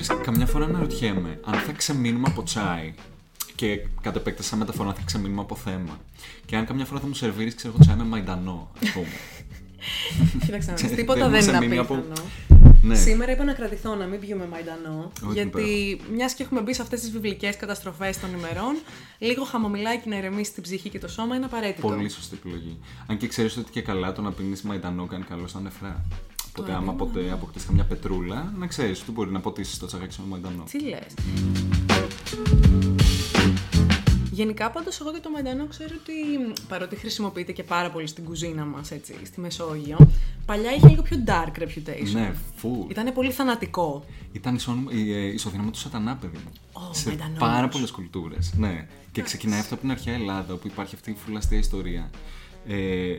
ξέρεις, καμιά φορά αναρωτιέμαι αν θα ξεμείνουμε από τσάι και κατ' επέκταση σαν μεταφορά θα ξεμείνουμε από θέμα. Και αν καμιά φορά θα μου σερβίρεις, ξέρω εγώ, τσάι με μαϊντανό, ας πούμε. Κοίταξε να δεις, Δεν τίποτα μου δεν είναι ξεμείνει απίθανο. από- ναι. Σήμερα είπα να κρατηθώ, να μην πιούμε μαϊντανό. Όχι, γιατί μιας και έχουμε μπει σε αυτές τις βιβλικές καταστροφές των ημερών, λίγο χαμομηλάκι να ηρεμήσει την ψυχή και το σώμα είναι απαραίτητο. Πολύ σωστή επιλογή. Αν και ξέρεις ότι και καλά το να πίνεις μαϊντανό κάνει καλό στα νεφρά. Οπότε, άμα ποτέ αποκτήσει καμιά πετρούλα, να ξέρεις ότι μπορεί να ποτίσεις το τσαγάκι σου με μαϊντανό. Τι λες. Γενικά πάντως εγώ για το μαϊντανό ξέρω ότι παρότι χρησιμοποιείται και πάρα πολύ στην κουζίνα μας έτσι, στη Μεσόγειο, παλιά είχε λίγο πιο dark reputation. Ναι, φου. Ήταν πολύ θανατικό. Ήταν ισόν- η ε, ισοδύναμη του σατανά, παιδί μου. Ω, σε μαϊντανός. πάρα πολλές κουλτούρες. Ναι. Και ξεκινάει αυτό από την αρχαία Ελλάδα, όπου υπάρχει αυτή η φουλαστία ιστορία. Ε,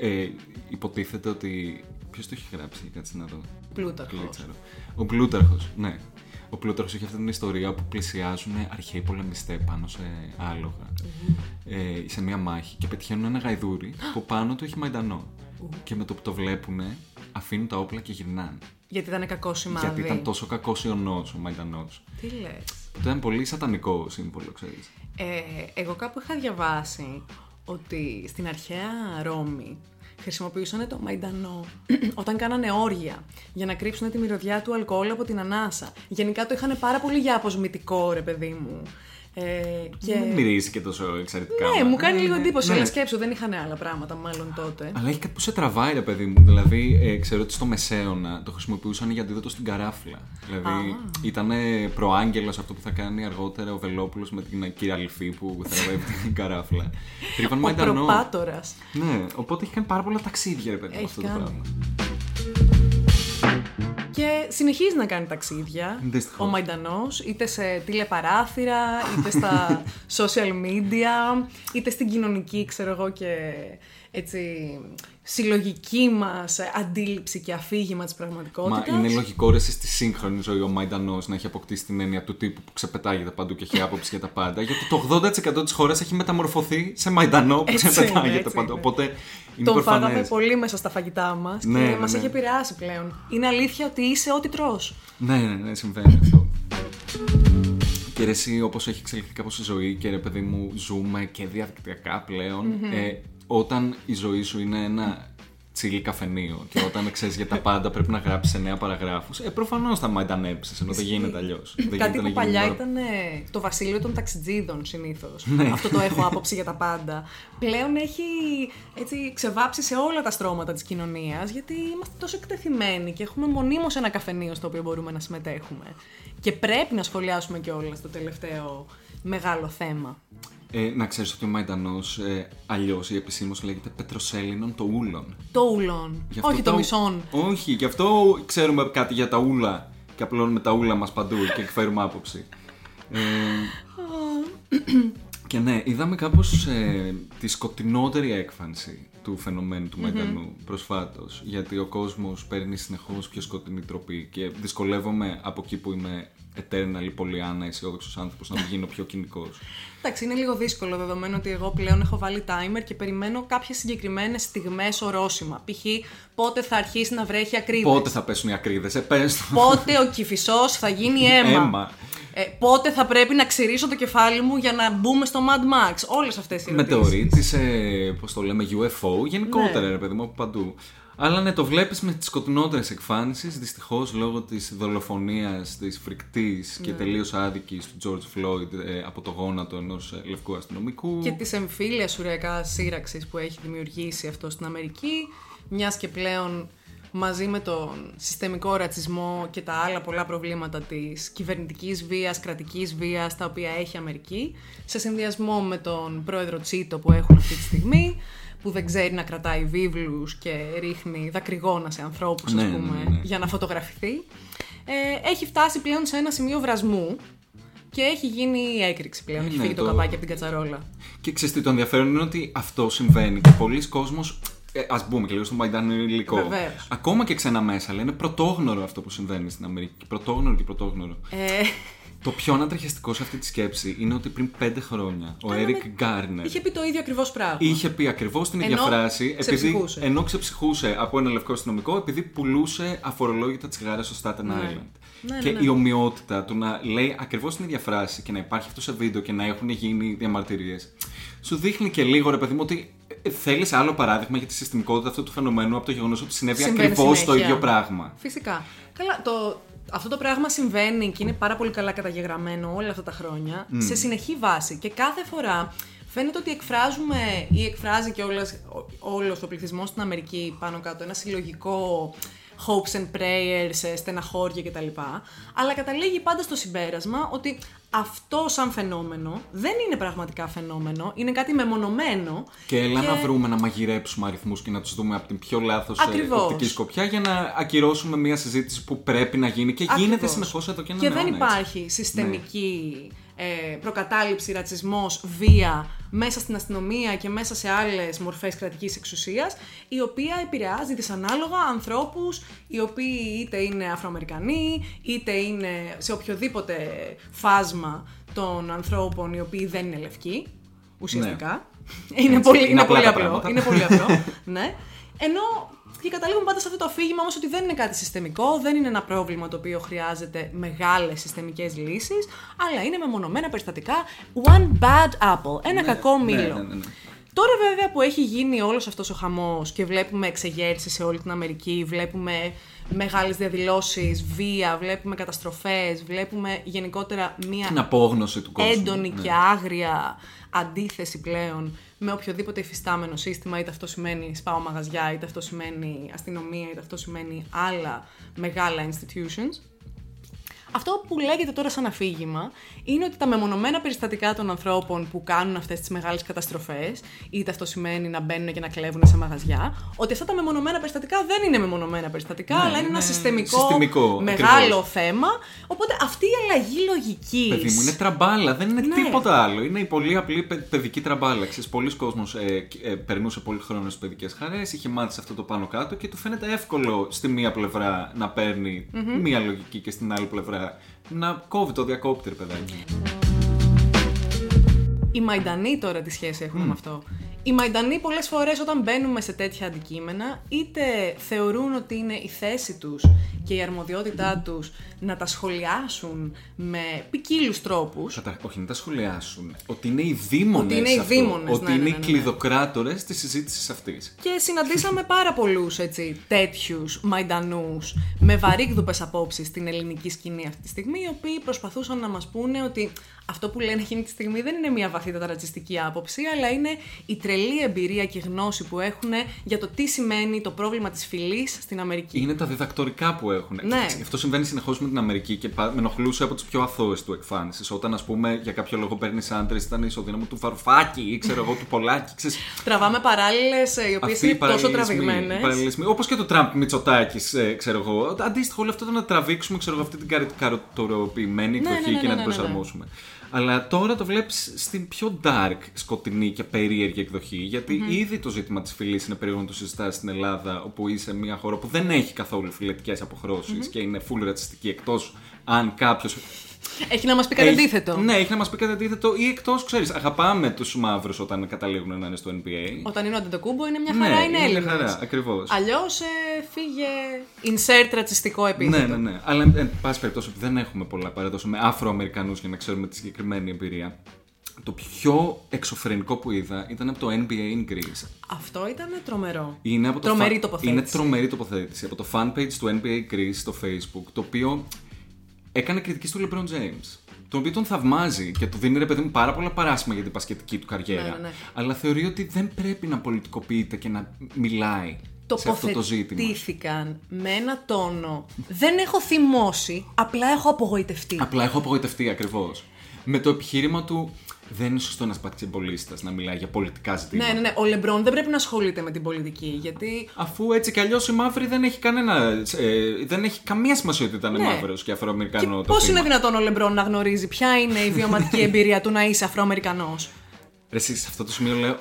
ε, υποτίθεται ότι. Ποιος το έχει γράψει, κάτσε να δω. Πλούταρχος. Δεν ξέρω. Ο Πλούταρχος, ναι. Ο Πλούταρχος έχει αυτή την ιστορία που πλησιάζουν αρχαίοι πολεμιστέ πάνω σε άλογα ε, σε μία μάχη και πετυχαίνουν ένα γαϊδούρι που πάνω του έχει μαϊντανό. Και με το που το βλέπουν, αφήνουν τα όπλα και γυρνάνε. Γιατί ήταν κακό σημάδι. Γιατί ήταν τόσο κακός ιονό ο μαϊντανός. Τι λες. Ήταν πολύ σατανικό σύμβολο, ξέρεις. Ε, εγώ κάπου είχα διαβάσει ότι στην αρχαία Ρώμη χρησιμοποιούσαν το μαϊντανό όταν κάνανε όργια για να κρύψουν τη μυρωδιά του αλκοόλ από την ανάσα. Γενικά το είχαν πάρα πολύ για αποσμητικό, ρε παιδί μου. Ε, και... Δεν μυρίζει και τόσο εξαιρετικά. Ναι, μα. μου κάνει λίγο εντύπωση, Ναι. αλλά σκέψου, δεν είχαν άλλα πράγματα μάλλον τότε. Αλλά έχει κάτι που σε τραβάει, ρε παιδί μου. Δηλαδή, ε, ξέρω ότι στο Μεσαίωνα το χρησιμοποιούσαν για αντίδοτο στην καράφλα. Δηλαδή, ήταν προάγγελος αυτό που θα κάνει αργότερα ο Βελόπουλος με την κυρία Λυφή που θεραπεύει την καράφλα. Τρίβαν Ο μαϊντανό. προπάτορας. Ναι, οπότε έχει κάνει πάρα πολλά ταξίδια, ρε παιδί μου, Έχει αυτό το κάνει. πράγμα. Και συνεχίζει να κάνει ταξίδια Δυστυχώς. ο Μαϊντανός, είτε σε τηλεπαράθυρα, είτε στα social media, είτε στην κοινωνική, ξέρω εγώ, και έτσι συλλογική μας αντίληψη και αφήγημα της Μα πραγματικότητας. είναι λογικό ρε εσύ στη σύγχρονη ζωή ο Μαϊντανό να έχει αποκτήσει την έννοια του τύπου που ξεπετάγεται παντού και έχει άποψη για τα πάντα. Γιατί το 80% της χώρας έχει μεταμορφωθεί σε Μαϊντανό που Έτσι ξεπετάγεται είναι, έτσι παντού. είναι. Οπότε είναι Τον προφανές. φάγαμε πολύ μέσα στα φαγητά μας Ναι, και ναι, μας ναι. έχει επηρεάσει πλέον. Είναι αλήθεια ότι είσαι ό,τι τρως. Ναι, ναι, ναι, συμβαίνει αυτό. Και ρε εσύ, όπως έχει εξελιχθεί κάπως η ζωή και ρε παιδί μου, ζούμε και διαδικτυακά πλέον, ε, όταν η ζωή σου είναι ένα τσίλι καφενείο και όταν ξέρεις για τα πάντα πρέπει να γράψεις εννέα παραγράφους. Ε, προφανώς θα μαϊντανέψεις, ενώ δεν γίνεται αλλιώς. Κάτι που παλιά ήταν ε, το βασίλειο των ταξιτζίδων συνήθως. Αυτό το έχω άποψη για τα πάντα. Πλέον έχει έτσι ξεβάψει σε όλα τα στρώματα της κοινωνίας γιατί είμαστε τόσο εκτεθειμένοι και έχουμε μονίμως ένα καφενείο στο οποίο μπορούμε να συμμετέχουμε. Και πρέπει να σχολιάσουμε κιόλας το τελευταίο μεγάλο θέμα. Ε, να ξέρεις ότι ο Μαϊντανός ε, αλλιώς ή επισήμω λέγεται Πετροσέλινον το ούλον. Το ουλόν. Γι' αυτό Όχι το μισόν. Όχι, γι' αυτό ξέρουμε κάτι για τα ούλα και απλώνουμε τα ούλα μας παντού και εκφέρουμε άποψη. Ε, και ναι, είδαμε κάπως ε, τη σκοτεινότερη έκφανση του φαινομένου του Μαϊντανού προσφάτως γιατί ο κόσμος παίρνει συνεχώς πιο σκοτεινή τροπή και δυσκολεύομαι από εκεί που είμαι eternal πολυάνα αισιόδοξος άνθρωπος να μην γίνω πιο κοινικός. Εντάξει, είναι λίγο δύσκολο δεδομένου ότι εγώ πλέον έχω βάλει timer και περιμένω κάποιες συγκεκριμένες στιγμές ορόσημα. Π.χ. πότε θα αρχίσει να βρέχει ακρίδες. Πότε θα πέσουν οι ακρίδες, ε, πες το. Πότε ο κυφισό θα γίνει αίμα. Αίμα. Ε, πότε θα πρέπει να ξυρίσω το κεφάλι μου για να μπούμε στο Mad Max. Όλες αυτές οι ερωτήσεις. Μετεωρίτη, ε, πώς το λέμε, UFO, γενικότερα Ναι. ρε παιδί μου, από παντού. Αλλά ναι, το βλέπεις με τις σκοτεινότερες εκφάνσεις. Δυστυχώς λόγω της δολοφονίας, της φρικτής Ναι. και τελείως άδικης του George Floyd ε, από το γόνατο ενός λευκού αστυνομικού. Και της εμφύλιας ουραϊκά σύραξης που έχει δημιουργήσει αυτό στην Αμερική. Μιας και πλέον μαζί με τον συστημικό ρατσισμό και τα άλλα πολλά προβλήματα της κυβερνητικής βίας, κρατικής βίας, τα οποία έχει η Αμερική, σε συνδυασμό με τον πρόεδρο Τσίτο που έχουν αυτή τη στιγμή, που δεν ξέρει να κρατάει βίβλους και ρίχνει δακρυγόνα σε ανθρώπους, Ναι, ας ναι, πούμε, ναι, ναι. για να φωτογραφηθεί, ε, έχει φτάσει πλέον σε ένα σημείο βρασμού και έχει γίνει η έκρηξη πλέον, έχει Ναι, φύγει το το- καπάκι από την κατσαρόλα. Και ξέρεις τι, το ενδιαφέρον είναι ότι αυτό συμβαίνει και πολλοί κόσμος, ε, ας μπούμε και λίγο στο Μαϊντάν είναι υλικό. Βεβαίως. Ακόμα και ξένα μέσα, αλλά είναι πρωτόγνωρο αυτό που συμβαίνει στην Αμερική. Πρωτόγνωρο και πρωτόγνωρο. Ε, Το πιο ανατριχιαστικό σε αυτή τη σκέψη είναι ότι πριν πέντε χρόνια ο Έρικ Γκάρνερ Είχε πει το ίδιο ακριβώς πράγμα. είχε πει ακριβώς την ίδια Ενώ φράση επειδή, ξεψυχούσε. ενώ ξεψυχούσε από ένα λευκό αστυνομικό επειδή πουλούσε αφορολόγητα τσιγάρα στο Staten Island. Ναι, και ναι, ναι. η ομοιότητα του να λέει ακριβώς την ίδια φράση και να υπάρχει αυτό σε βίντεο και να έχουν γίνει διαμαρτυρίες. Σου δείχνει και λίγο ρε παιδί μου ότι θέλεις άλλο παράδειγμα για τη συστημικότητα αυτού του φαινομένου από το γεγονός ότι συνέβη Συμβαίνει ακριβώς το συνέχεια. ίδιο πράγμα. Φυσικά. Καλά, το, αυτό το πράγμα συμβαίνει και είναι πάρα πολύ καλά καταγεγραμμένο όλα αυτά τα χρόνια σε συνεχή βάση. Και κάθε φορά φαίνεται ότι εκφράζουμε ή εκφράζει και όλος, όλος ο πληθυσμός στην Αμερική πάνω κάτω ένα συλλογικό hopes and prayers, ε, στεναχώρια κτλ. Αλλά καταλήγει πάντα στο συμπέρασμα ότι αυτό σαν φαινόμενο δεν είναι πραγματικά φαινόμενο, είναι κάτι μεμονωμένο. Και έλα να βρούμε να μαγειρέψουμε αριθμούς και να τους δούμε από την πιο λάθος Ακριβώς. οπτική σκοπιά για να ακυρώσουμε μια συζήτηση που πρέπει να γίνει και γίνεται Ακριβώς. συνεχώς εδώ και ένα Και δεν αιώνα, έτσι. υπάρχει συστημική ε, προκατάληψη, ρατσισμός, βία μέσα στην αστυνομία και μέσα σε άλλες μορφές κρατικής εξουσίας, η οποία επηρεάζει δυσανάλογα ανθρώπους οι οποίοι είτε είναι Αφροαμερικανοί, είτε είναι σε οποιοδήποτε φάσμα των ανθρώπων οι οποίοι δεν είναι λευκοί, ουσιαστικά. Είναι, Έτσι, πολύ, είναι είναι, απλά πολύ τα απλό. πράγματα. Είναι πολύ απλό. ναι. Ενώ και καταλήγουμε πάντα σε αυτό το αφήγημα όμως ότι δεν είναι κάτι συστημικό, δεν είναι ένα πρόβλημα το οποίο χρειάζεται μεγάλες συστημικές λύσεις, αλλά είναι μεμονωμένα περιστατικά. One bad apple. Ένα κακό ναι, μήλο. ναι, ναι, ναι. Τώρα βέβαια που έχει γίνει όλος αυτός ο χαμός και βλέπουμε εξεγέρσεις σε όλη την Αμερική, βλέπουμε μεγάλες διαδηλώσεις, βία, βλέπουμε καταστροφές, βλέπουμε γενικότερα μία Την απόγνωση του κόσμου. έντονη ναι. και άγρια αντίθεση πλέον με οποιοδήποτε υφιστάμενο σύστημα, είτε αυτό σημαίνει σπάω μαγαζιά, είτε αυτό σημαίνει αστυνομία, είτε αυτό σημαίνει άλλα μεγάλα institutions. Αυτό που λέγεται τώρα σαν αφήγημα είναι ότι τα μεμονωμένα περιστατικά των ανθρώπων που κάνουν αυτές τις μεγάλες καταστροφές, είτε αυτό σημαίνει να μπαίνουν και να κλέβουν σε μαγαζιά, ότι αυτά τα μεμονωμένα περιστατικά δεν είναι μεμονωμένα περιστατικά, Ναι, αλλά είναι ένα είναι συστημικό, συστημικό, μεγάλο ακριβώς. θέμα. Οπότε αυτή η αλλαγή λογικής. Παιδί μου, είναι τραμπάλα, δεν είναι Ναι. τίποτα άλλο. Είναι η πολύ απλή παι- παιδική τραμπάλα. Ξέρεις, πολλοί κόσμος ε, ε, περνούσε πολύ χρόνο στις παιδικές χαρές, είχε μάθει σε αυτό το πάνω κάτω και του φαίνεται εύκολο στη μία πλευρά να παίρνει μία λογική και στην άλλη πλευρά να κόβει το διακόπτη, ρε παιδάκι. Οι Μαϊντανοί τώρα τι σχέση έχουν με αυτό; Οι Μαϊντανοί πολλές φορές όταν μπαίνουμε σε τέτοια αντικείμενα είτε θεωρούν ότι είναι η θέση τους και η αρμοδιότητά τους να τα σχολιάσουν με ποικίλους τρόπους. Θα τα, όχι, να τα σχολιάσουν. Ότι είναι οι δήμονες. Ότι είναι οι δήμονες, Ότι ναι, είναι ναι, οι ναι, ναι. κλειδοκράτορες της συζήτησης αυτής. Και συναντήσαμε πάρα πολλούς έτσι, τέτοιους Μαϊντανούς με βαρύγδουπες απόψεις στην ελληνική σκηνή αυτή τη στιγμή, οι οποίοι προσπαθούσαν να μας πούνε ότι αυτό που λένε εκείνη τη στιγμή δεν είναι μια βαθύτατα ρατσιστική άποψη, αλλά είναι η τρελή εμπειρία και γνώση που έχουν για το τι σημαίνει το πρόβλημα της φυλής στην Αμερική. Είναι τα διδακτορικά που έχουν. Ναι. Και Αυτό συμβαίνει συνεχώς με την Αμερική και πα- με ενοχλούσε από τις πιο αθώες του εκφάνιση. Όταν, ας πούμε, για κάποιο λόγο παίρνεις άντρες, ήταν ισοδύναμο του Βαρουφάκη ή ξέρω εγώ του Πολάκη. Ξέρεις, Τραβάμε παραλέλες ε, οι οποίες αυτοί οι είναι τόσο παραλληλισμοί, τραβηγμένες. οι παραλληλισμοί. Όπως και το Τραμπ Μητσοτάκης, ξέρω εγώ. Αντίστοιχο, όλο αυτό το να τραβήξουμε ξέρω εγώ, αυτή την καρι- καροτοροποιημένη Ναι, εκδοχή ναι, ναι, και να ναι, την ναι, ναι. προσαρμόσουμε. Αλλά τώρα το βλέπεις στην πιο dark, σκοτεινή και περίεργη εκδοχή. Γιατί ήδη το ζήτημα της φυλής είναι περίεργο να το συζητάς στην Ελλάδα, όπου είσαι μια χώρα που δεν έχει καθόλου φυλετικέ αποχρώσεις και είναι full ρατσιστική, εκτός αν κάποιος. Έχει να μας πει κάτι αντίθετο. Ναι, έχει να μας πει κάτι αντίθετο ή εκτός, ξέρεις, αγαπάμε τους μαύρους όταν καταλήγουν να είναι στο NBA. Όταν είναι ο Αντετοκούμπο είναι μια χαρά, ναι, είναι μια Έλληνας. χαρά, ακριβώς. Αλλιώς ε, φύγε insert ρατσιστικό επίθετο. Ναι, ναι, ναι. Αλλά εν πάση περιπτώσει δεν έχουμε πολλά παραδόση με Αφροαμερικανούς για να ξέρουμε τη συγκεκριμένη εμπειρία. Το πιο εξωφρενικό που είδα ήταν από το NBA in Greece. Αυτό ήταν τρομερό. Είναι από το Τρομερή fa- τοποθέτηση. Είναι τρομερή τοποθέτηση. Από το fan page του NBA Greece στο Facebook, το οποίο έκανε κριτική στο LeBron James. Τον οποίο τον θαυμάζει και του δίνει ρε παιδί μου πάρα πολλά παράσημα για την πασχετική του καριέρα. Ναι, ναι, ναι. Αλλά θεωρεί ότι δεν πρέπει να πολιτικοποιείται και να μιλάει σε αυτό το ζήτημα. Τοποθετήθηκαν με ένα τόνο. Δεν έχω θυμώσει, απλά έχω απογοητευτεί. Απλά έχω απογοητευτεί ακριβώς. Με το επιχείρημα του δεν είναι σωστό ένα παξιμπολίστα να μιλάει για πολιτικά ζητήματα. Ναι, ναι, ναι. Ο Λεμπρόν δεν πρέπει να ασχολείται με την πολιτική. Γιατί Αφού έτσι κι αλλιώς η μαύρη δεν έχει κανένα. ε, δεν έχει καμία σημασία ότι ήταν Ναι. μαύρος και Αφροαμερικανό το πώς θύμα. είναι δυνατόν ο Λεμπρόν να γνωρίζει ποια είναι η βιωματική εμπειρία του να είσαι Αφροαμερικανός; Ρε, εσύ, σε αυτό το σημείο λέω.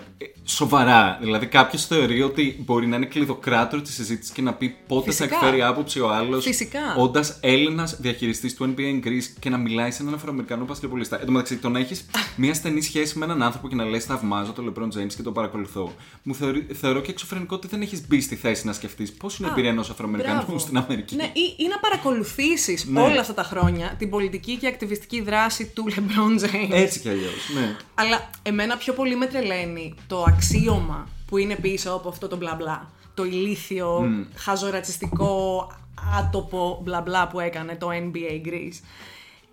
Ε, Σοβαρά. Δηλαδή, κάποιος θεωρεί ότι μπορεί να είναι κλειδοκράτορο της συζήτησης και να πει πότε Φυσικά. θα εκφέρει άποψη ο άλλος. Φυσικά. Όντας Έλληνας διαχειριστής του NBA in Greece και να μιλάει σε έναν Αφροαμερικανό πασκευολιστά. Εν τω μεταξύ, το να έχεις μια στενή σχέση με έναν άνθρωπο και να λες: Θαυμάζω τον LeBron James και τον παρακολουθώ. Μου θεωρεί, θεωρώ και εξωφρενικό ότι δεν έχεις μπει στη θέση να σκεφτείς πώς είναι η Α, εμπειρία ενό Αφροαμερικανού μπράβο. στην Αμερική. Ναι, ή, ή να παρακολουθήσεις Ναι. όλα αυτά τα χρόνια την πολιτική και ακτιβιστική δράση του LeBron James. Έτσι κι αλλιώς. Ναι. Αλλά εμένα πιο πολύ με τρελαίνει το αξίωμα που είναι πίσω από αυτό το μπλα μπλα. Το ηλίθιο, χαζορατσιστικό, άτοπο μπλα μπλα που έκανε το NBA Greece.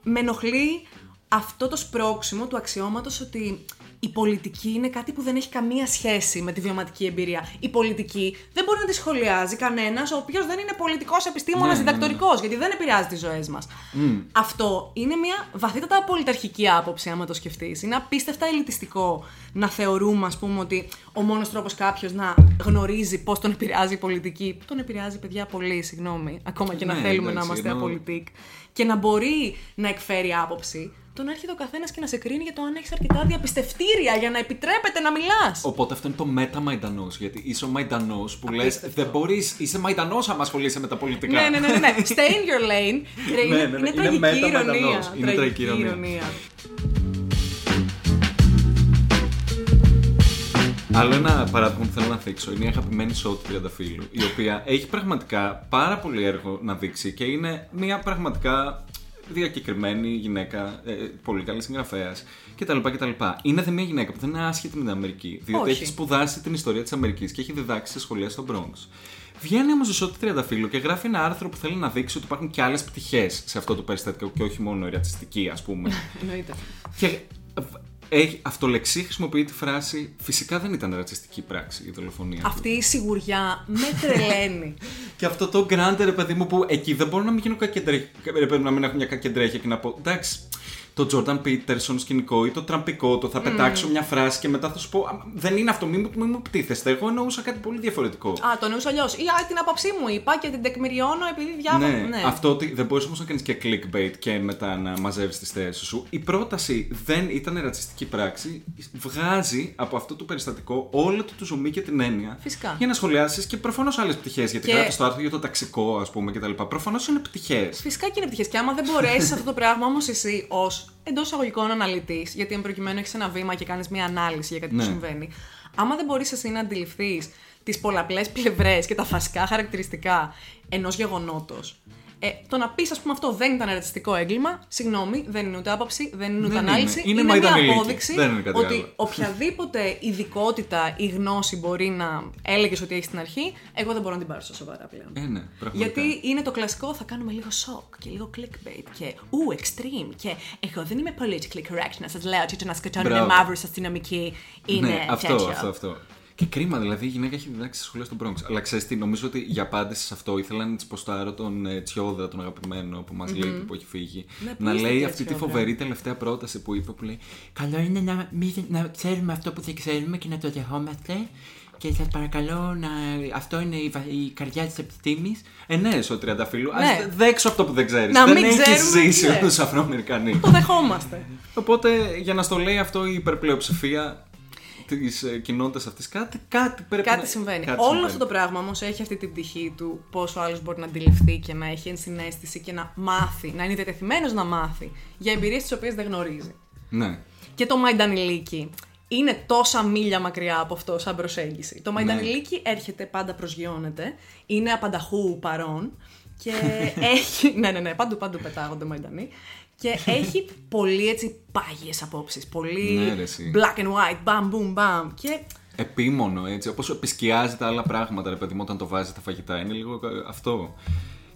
Με ενοχλεί αυτό το σπρώξιμο του αξιώματος ότι η πολιτική είναι κάτι που δεν έχει καμία σχέση με τη βιωματική εμπειρία. Η πολιτική δεν μπορεί να τη σχολιάζει κανένας ο οποίος δεν είναι πολιτικός επιστήμονας Ναι, ναι, ναι. διδακτορικό, γιατί δεν επηρεάζει τις ζωές μας. Αυτό είναι μια βαθύτατα πολιταρχική άποψη, άμα το σκεφτείς. Είναι απίστευτα ελιτιστικό να θεωρούμε, ας πούμε, ότι ο μόνος τρόπος κάποιος να γνωρίζει πώς τον επηρεάζει η πολιτική. Που τον επηρεάζει, παιδιά, πολύ, συγγνώμη, ακόμα και να Ναι, θέλουμε να εντάξει, είμαστε ενώ- απολυτικ. Και να μπορεί να εκφέρει άποψη. Το να έρχεται ο καθένας και να σε κρίνει για το αν έχεις αρκετά διαπιστευτήρια για να επιτρέπεται να μιλάς. Οπότε αυτό είναι το μετα Μαϊντανός. Γιατί είσαι ο Μαϊντανός που λες: Απίστευτο. Δεν μπορείς, είσαι Μαϊντανός άμα ασχολείσαι με τα πολιτικά. Ναι, ναι, ναι, ναι, ναι. Stay in your lane. Ναι, είναι, ναι, ναι. είναι Είναι τραγική μετα-μαϊντανός. ηρωνία. Είναι τραγική ηρωνία. Άλλο ένα παράδειγμα που θέλω να θίξω είναι η αγαπημένη Σότ Τριανταφύλου, η οποία έχει πραγματικά πάρα πολύ έργο να δείξει και είναι μια πραγματικά διακεκριμένη γυναίκα, ε, πολύ καλής συγγραφέας κτλ, κτλ. Είναι δε μια γυναίκα που δεν είναι άσχετη με την Αμερική, διότι Όχι. έχει σπουδάσει την ιστορία της Αμερικής και έχει διδάξει σε σχολεία στο Bronx. Βγαίνει όμως η Σότη Τριανταφύλου και γράφει ένα άρθρο που θέλει να δείξει ότι υπάρχουν και άλλες πτυχές σε αυτό το περιστατικό και όχι μόνο η ρατσιστική, ας πούμε. Εννοείται. Και έχει, αυτολεξή χρησιμοποιεί τη φράση Φυσικά δεν ήταν ρατσιστική πράξη η δολοφονία. του». Αυτή η σιγουριά με τρελαίνει. Και αυτό το γκράντε ρε παιδί μου που εκεί δεν μπορώ να μην γίνω κακεντρέχη, ρε παιδί μου, να μην έχω μια κακεντρέχεια και να πω εντάξει. Το Jordan Peterson σκηνικό ή το τραμπικό, το θα πετάξω μια φράση και μετά θα σου πω «Α, Δεν είναι αυτό, μην, μου- μην μου πτήθεστε. Εγώ εννοούσα κάτι πολύ διαφορετικό. Α, το εννοούσα αλλιώς. Ή α, την άποψή μου είπα και την τεκμηριώνω επειδή διάβασα. Ναι, αυτό ότι δεν μπορείς όμως να κάνεις και clickbait και μετά να μαζεύεις τις θέσεις σου. Η πρόταση δεν ήταν ρατσιστική πράξη. Βγάζει από αυτό το περιστατικό όλο το, το ζουμί και την έννοια. Φυσικά. Για να σχολιάσεις και προφανώς άλλες πτυχές. Γιατί Και- γράφεις το άρθρο για το ταξικό, ας πούμε, κτλ. Προφανώς είναι πτυχές. Φυσικά και είναι επιτυχίε. Και άμα δεν μπορέσεις αυτό το πράγμα όμως εσύ ως εντός εισαγωγικών αναλυτής, γιατί εν προκειμένου έχεις ένα βήμα και κάνεις μια ανάλυση για κάτι Ναι. που συμβαίνει, άμα δεν μπορείς εσύ να αντιληφθείς τις πολλαπλές πλευρές και τα βασικά χαρακτηριστικά ενός γεγονότος, ε, το να πεις, ας πούμε, αυτό δεν ήταν ρατσιστικό έγκλημα, συγγνώμη, δεν είναι ούτε άποψη, δεν είναι ούτε Δεν ανάλυση. είναι. Είναι μια μαϊντανιλίκη. απόδειξη Δεν είναι κάτι ότι άλλο. οποιαδήποτε ειδικότητα ή γνώση μπορεί να έλεγες ότι έχεις στην αρχή, εγώ δεν μπορώ να την πάρω στα σοβαρά πλέον. Ε, ναι, πραγματικά. Γιατί είναι το κλασικό, θα κάνουμε λίγο σοκ και λίγο clickbait και ου, extreme και εγώ δεν είμαι politically correct να σας λέω ότι το να σκοτώνουν Μπράβο. μαύρους αστυνομικοί είναι ναι, αυτό, τέτοιο. αυτό, αυτό. Και κρίμα, δηλαδή η γυναίκα έχει διδάξει στη σχολεία στον Bronx. Αλλά ξέρεις τι, νομίζω ότι για απάντηση σε αυτό ήθελα να της ποστάρω τον ε, Τσιόδρα, τον αγαπημένο που μας λέει που έχει φύγει. Ναι, πού να είστε, λέει κύριε αυτή τη Τσιόδρα; φοβερή τελευταία πρόταση που είπε που λέει Καλό είναι να, μη, να ξέρουμε αυτό που δεν ξέρουμε και να το δεχόμαστε. Και σας παρακαλώ να. Αυτό είναι η, βα- η καρδιά της επιστήμης. Ε, ναι, στο τριανταφύλλου. Ναι. Α δέξω αυτό που δεν ξέρεις. Να δεν μην έχεις ξέρουμε, ζήσει ναι. ω Αφροαμερικανοί. Το δεχόμαστε. Οπότε για να στο λέει αυτό η υπερπλειοψηφία της κοινότητας αυτής, κάτι, κάτι πρέπει Κάτι να συμβαίνει. κάτι Όλο συμβαίνει. αυτό το πράγμα όμως έχει αυτή την πτυχή του πόσο άλλος μπορεί να αντιληφθεί και να έχει ενσυναίσθηση και να μάθει, να είναι διατεθειμένος να μάθει για εμπειρίες τις οποίες δεν γνωρίζει. Ναι. Και το Μαϊντανιλίκι είναι τόσα μίλια μακριά από αυτό σαν προσέγγιση. Το Μαϊντανιλίκι έρχεται, πάντα προσγειώνεται, είναι απανταχού παρόν και έχει. Ναι, ναι, ναι, παντού παντού πετάγονται Μαϊντανοί. Και έχει πολύ έτσι πάγιες απόψεις. Πολύ Ναι, ρε, εσύ. black and white, bam, boom, bam. Και επίμονο έτσι, όπως επισκιάζει τα άλλα πράγματα, ρε παιδί μου, όταν το βάζει τα φαγητά. Είναι λίγο ε, αυτό.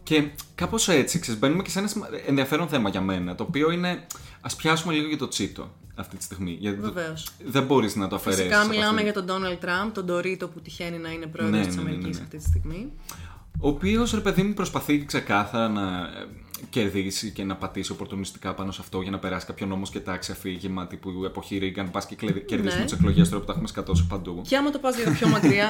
Και κάπως έτσι, ξέρεις, μπαίνουμε και σε ένα σημα- ενδιαφέρον θέμα για μένα, το οποίο είναι, ας πιάσουμε λίγο για το τσίτο αυτή τη στιγμή. Γιατί το- Βεβαίως. δεν μπορείς να το αφαιρέσεις. φυσικά από μιλάμε αυτό. για τον Donald Trump, τον Dorito που τυχαίνει να είναι πρόεδρος Ναι, της ναι, ναι, ναι, Αμερικής ναι. αυτή τη στιγμή. Ο οποίος ρε παιδί μου προσπαθεί ξεκάθαρα να ε, κερδίσει και να πατήσει οπορτουνιστικά πάνω σε αυτό για να περάσει κάποιο νόμο και τάξει αφήγημα τύπου εποχή Ρίγκαν. Πας και κλε- κερδίσουμε Ναι. τις εκλογές τώρα που τα έχουμε σκατώσει παντού. Και άμα το πας λίγο πιο μακριά,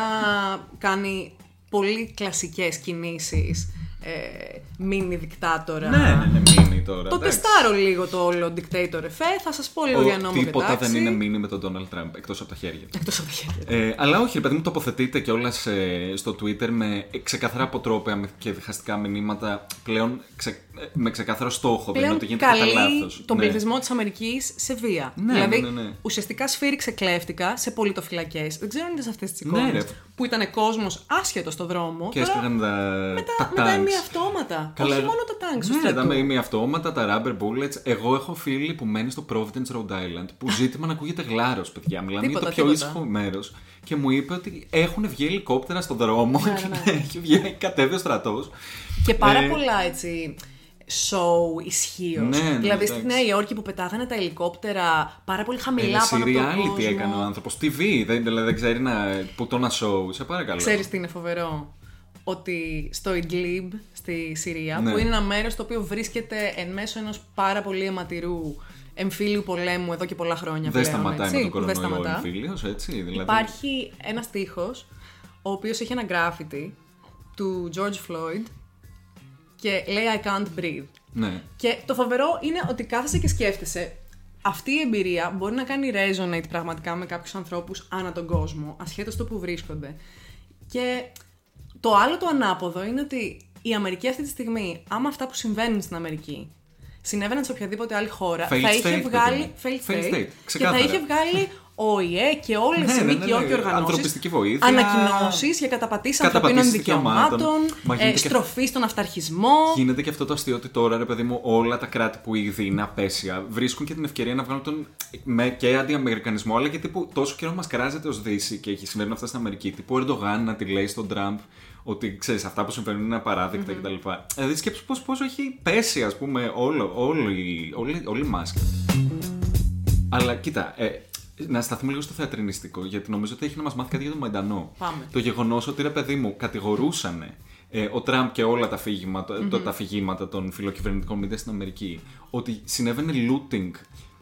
κάνει πολύ κλασικές κινήσεις ε, μίνι δικτάτορα. Ναι, ναι, ναι, μείνει τώρα. Το εντάξει. τεστάρω λίγο το όλο dictator εφέ, θα σας πω λίγο Ο- για νόμο και Τίποτα τάξη. δεν είναι μείνει με τον Donald Trump εκτός από τα χέρια. Εκτός από τα χέρια. Ε, αλλά όχι, ρε παιδί μου, τοποθετείτε κιόλας ε, στο Twitter με ξεκαθαρά αποτρόπαια και διχαστικά μηνύματα πλέον ξε, ε, με ξεκάθαρο στόχο. δεν είναι Πλέον ότι γίνεται κατά καλεί λάθος. τον Ναι. πληθυσμό της Αμερικής σε βία. Ναι, δηλαδή, ναι, ναι, ναι. ουσιαστικά σφύριξε κλέφτηκα σε πολιτοφυλακές. Δεν ξέρω αν είδες αυτές τις Ναι, εικόνες. ρε. που ήταν κόσμος άσχετος στο δρόμο. Και Τώρα, έσκαγαν τα, μετά, τα μετά tanks. ημιαυτόματα. Καλά, Όχι ρε. μόνο τα tanks του Ναι, στρατού. τα ημιαυτόματα, τα rubber bullets. Εγώ έχω φίλη που μένει στο Providence, Rhode Island, που ζήτημα να ακούγεται γλάρος, παιδιά. Μιλάμε για το Τίποτα, πιο τίποτα. ήσυχο μέρος. Και μου είπε ότι έχουν βγει ελικόπτερα στον δρόμο Ναι, και ναι. έχει βγει, κατέβει ο στρατός. Και πάρα Ε, πολλά έτσι show ισχύω. Ναι, ναι, δηλαδή στη εντάξει. Νέα Υόρκη που πετάγανε τα ελικόπτερα πάρα πολύ Ε, χαμηλά πάνω από τον reality κόσμο. έκανε ο άνθρωπος. TV, δεν, δηλαδή δεν ξέρει να, που το να show. Σε παρακαλώ. Ξέρεις τι είναι φοβερό; Ότι στο Idlib στη Συρία, Ναι. που είναι ένα μέρος το οποίο βρίσκεται εν μέσω ενός πάρα πολύ αιματηρού εμφύλιου πολέμου εδώ και πολλά χρόνια δεν πλέον, σταματάει έτσι, με τον που δεν κορονοϊό σταματά. εμφύλιος, έτσι. Δηλαδή, Υπάρχει ένας τείχος, ο οποίος έχει ένα γκράφιτι του George Floyd και λέει I can't breathe. Ναι. Και το φοβερό είναι ότι κάθεσαι και σκέφτεσαι. Αυτή η εμπειρία μπορεί να κάνει resonate πραγματικά με κάποιους ανθρώπους ανά τον κόσμο, ασχέτως το που βρίσκονται. Και το άλλο το ανάποδο είναι ότι η Αμερική αυτή τη στιγμή, άμα αυτά που συμβαίνουν στην Αμερική συνέβαιναν σε οποιαδήποτε άλλη χώρα, Failed θα είχε state, βγάλει. παιδί μου. Failed Failed state. state, και θα ξεκάθαρα. είχε βγάλει ο ΙΕ και όλε Ναι, οι ναι, ναι, ΜΚΟ ναι. και οργανώσεις. Ανθρωπιστική βοήθεια. Ανακοινώσεις για καταπατήσεις ανθρωπίνων Καταπατήσεις δικαιωμάτων, δικαιωμάτων. Μα ε, γίνεται και- στροφή στον αυταρχισμό. Γίνεται και αυτό το αστείο ότι τώρα, ρε παιδί μου, όλα τα κράτη που ήδη είναι απέσια βρίσκουν και την ευκαιρία να βγάλουν τον. με και αντιαμερικανισμό, αλλά και τύπου τόσο καιρό μας κράζεται ως Δύση και έχει συμβαίνουν αυτά στην Αμερική. Τύπου ο Ερντογάν να τη λέει στον Τραμπ ότι ξέρεις, αυτά που συμβαίνουν είναι απαράδεκτα κτλ. Δηλαδή σκέψου πώς, πόσο έχει πέσει, ας πούμε, όλο, όλη, όλη, όλη η μάσκα. Αλλά κοίτα, ε, να σταθούμε λίγο στο θεατρινιστικό, γιατί νομίζω ότι έχει να μας μάθει κάτι για τον Μαϊντανό. Πάμε. Το γεγονός ότι ρε παιδί μου κατηγορούσαν ε, ο Τραμπ και όλα τα, φύγηματα, το- τα φυγήματα των φιλοκυβερνητικών μηδέ στην Αμερική ότι συνέβαινε looting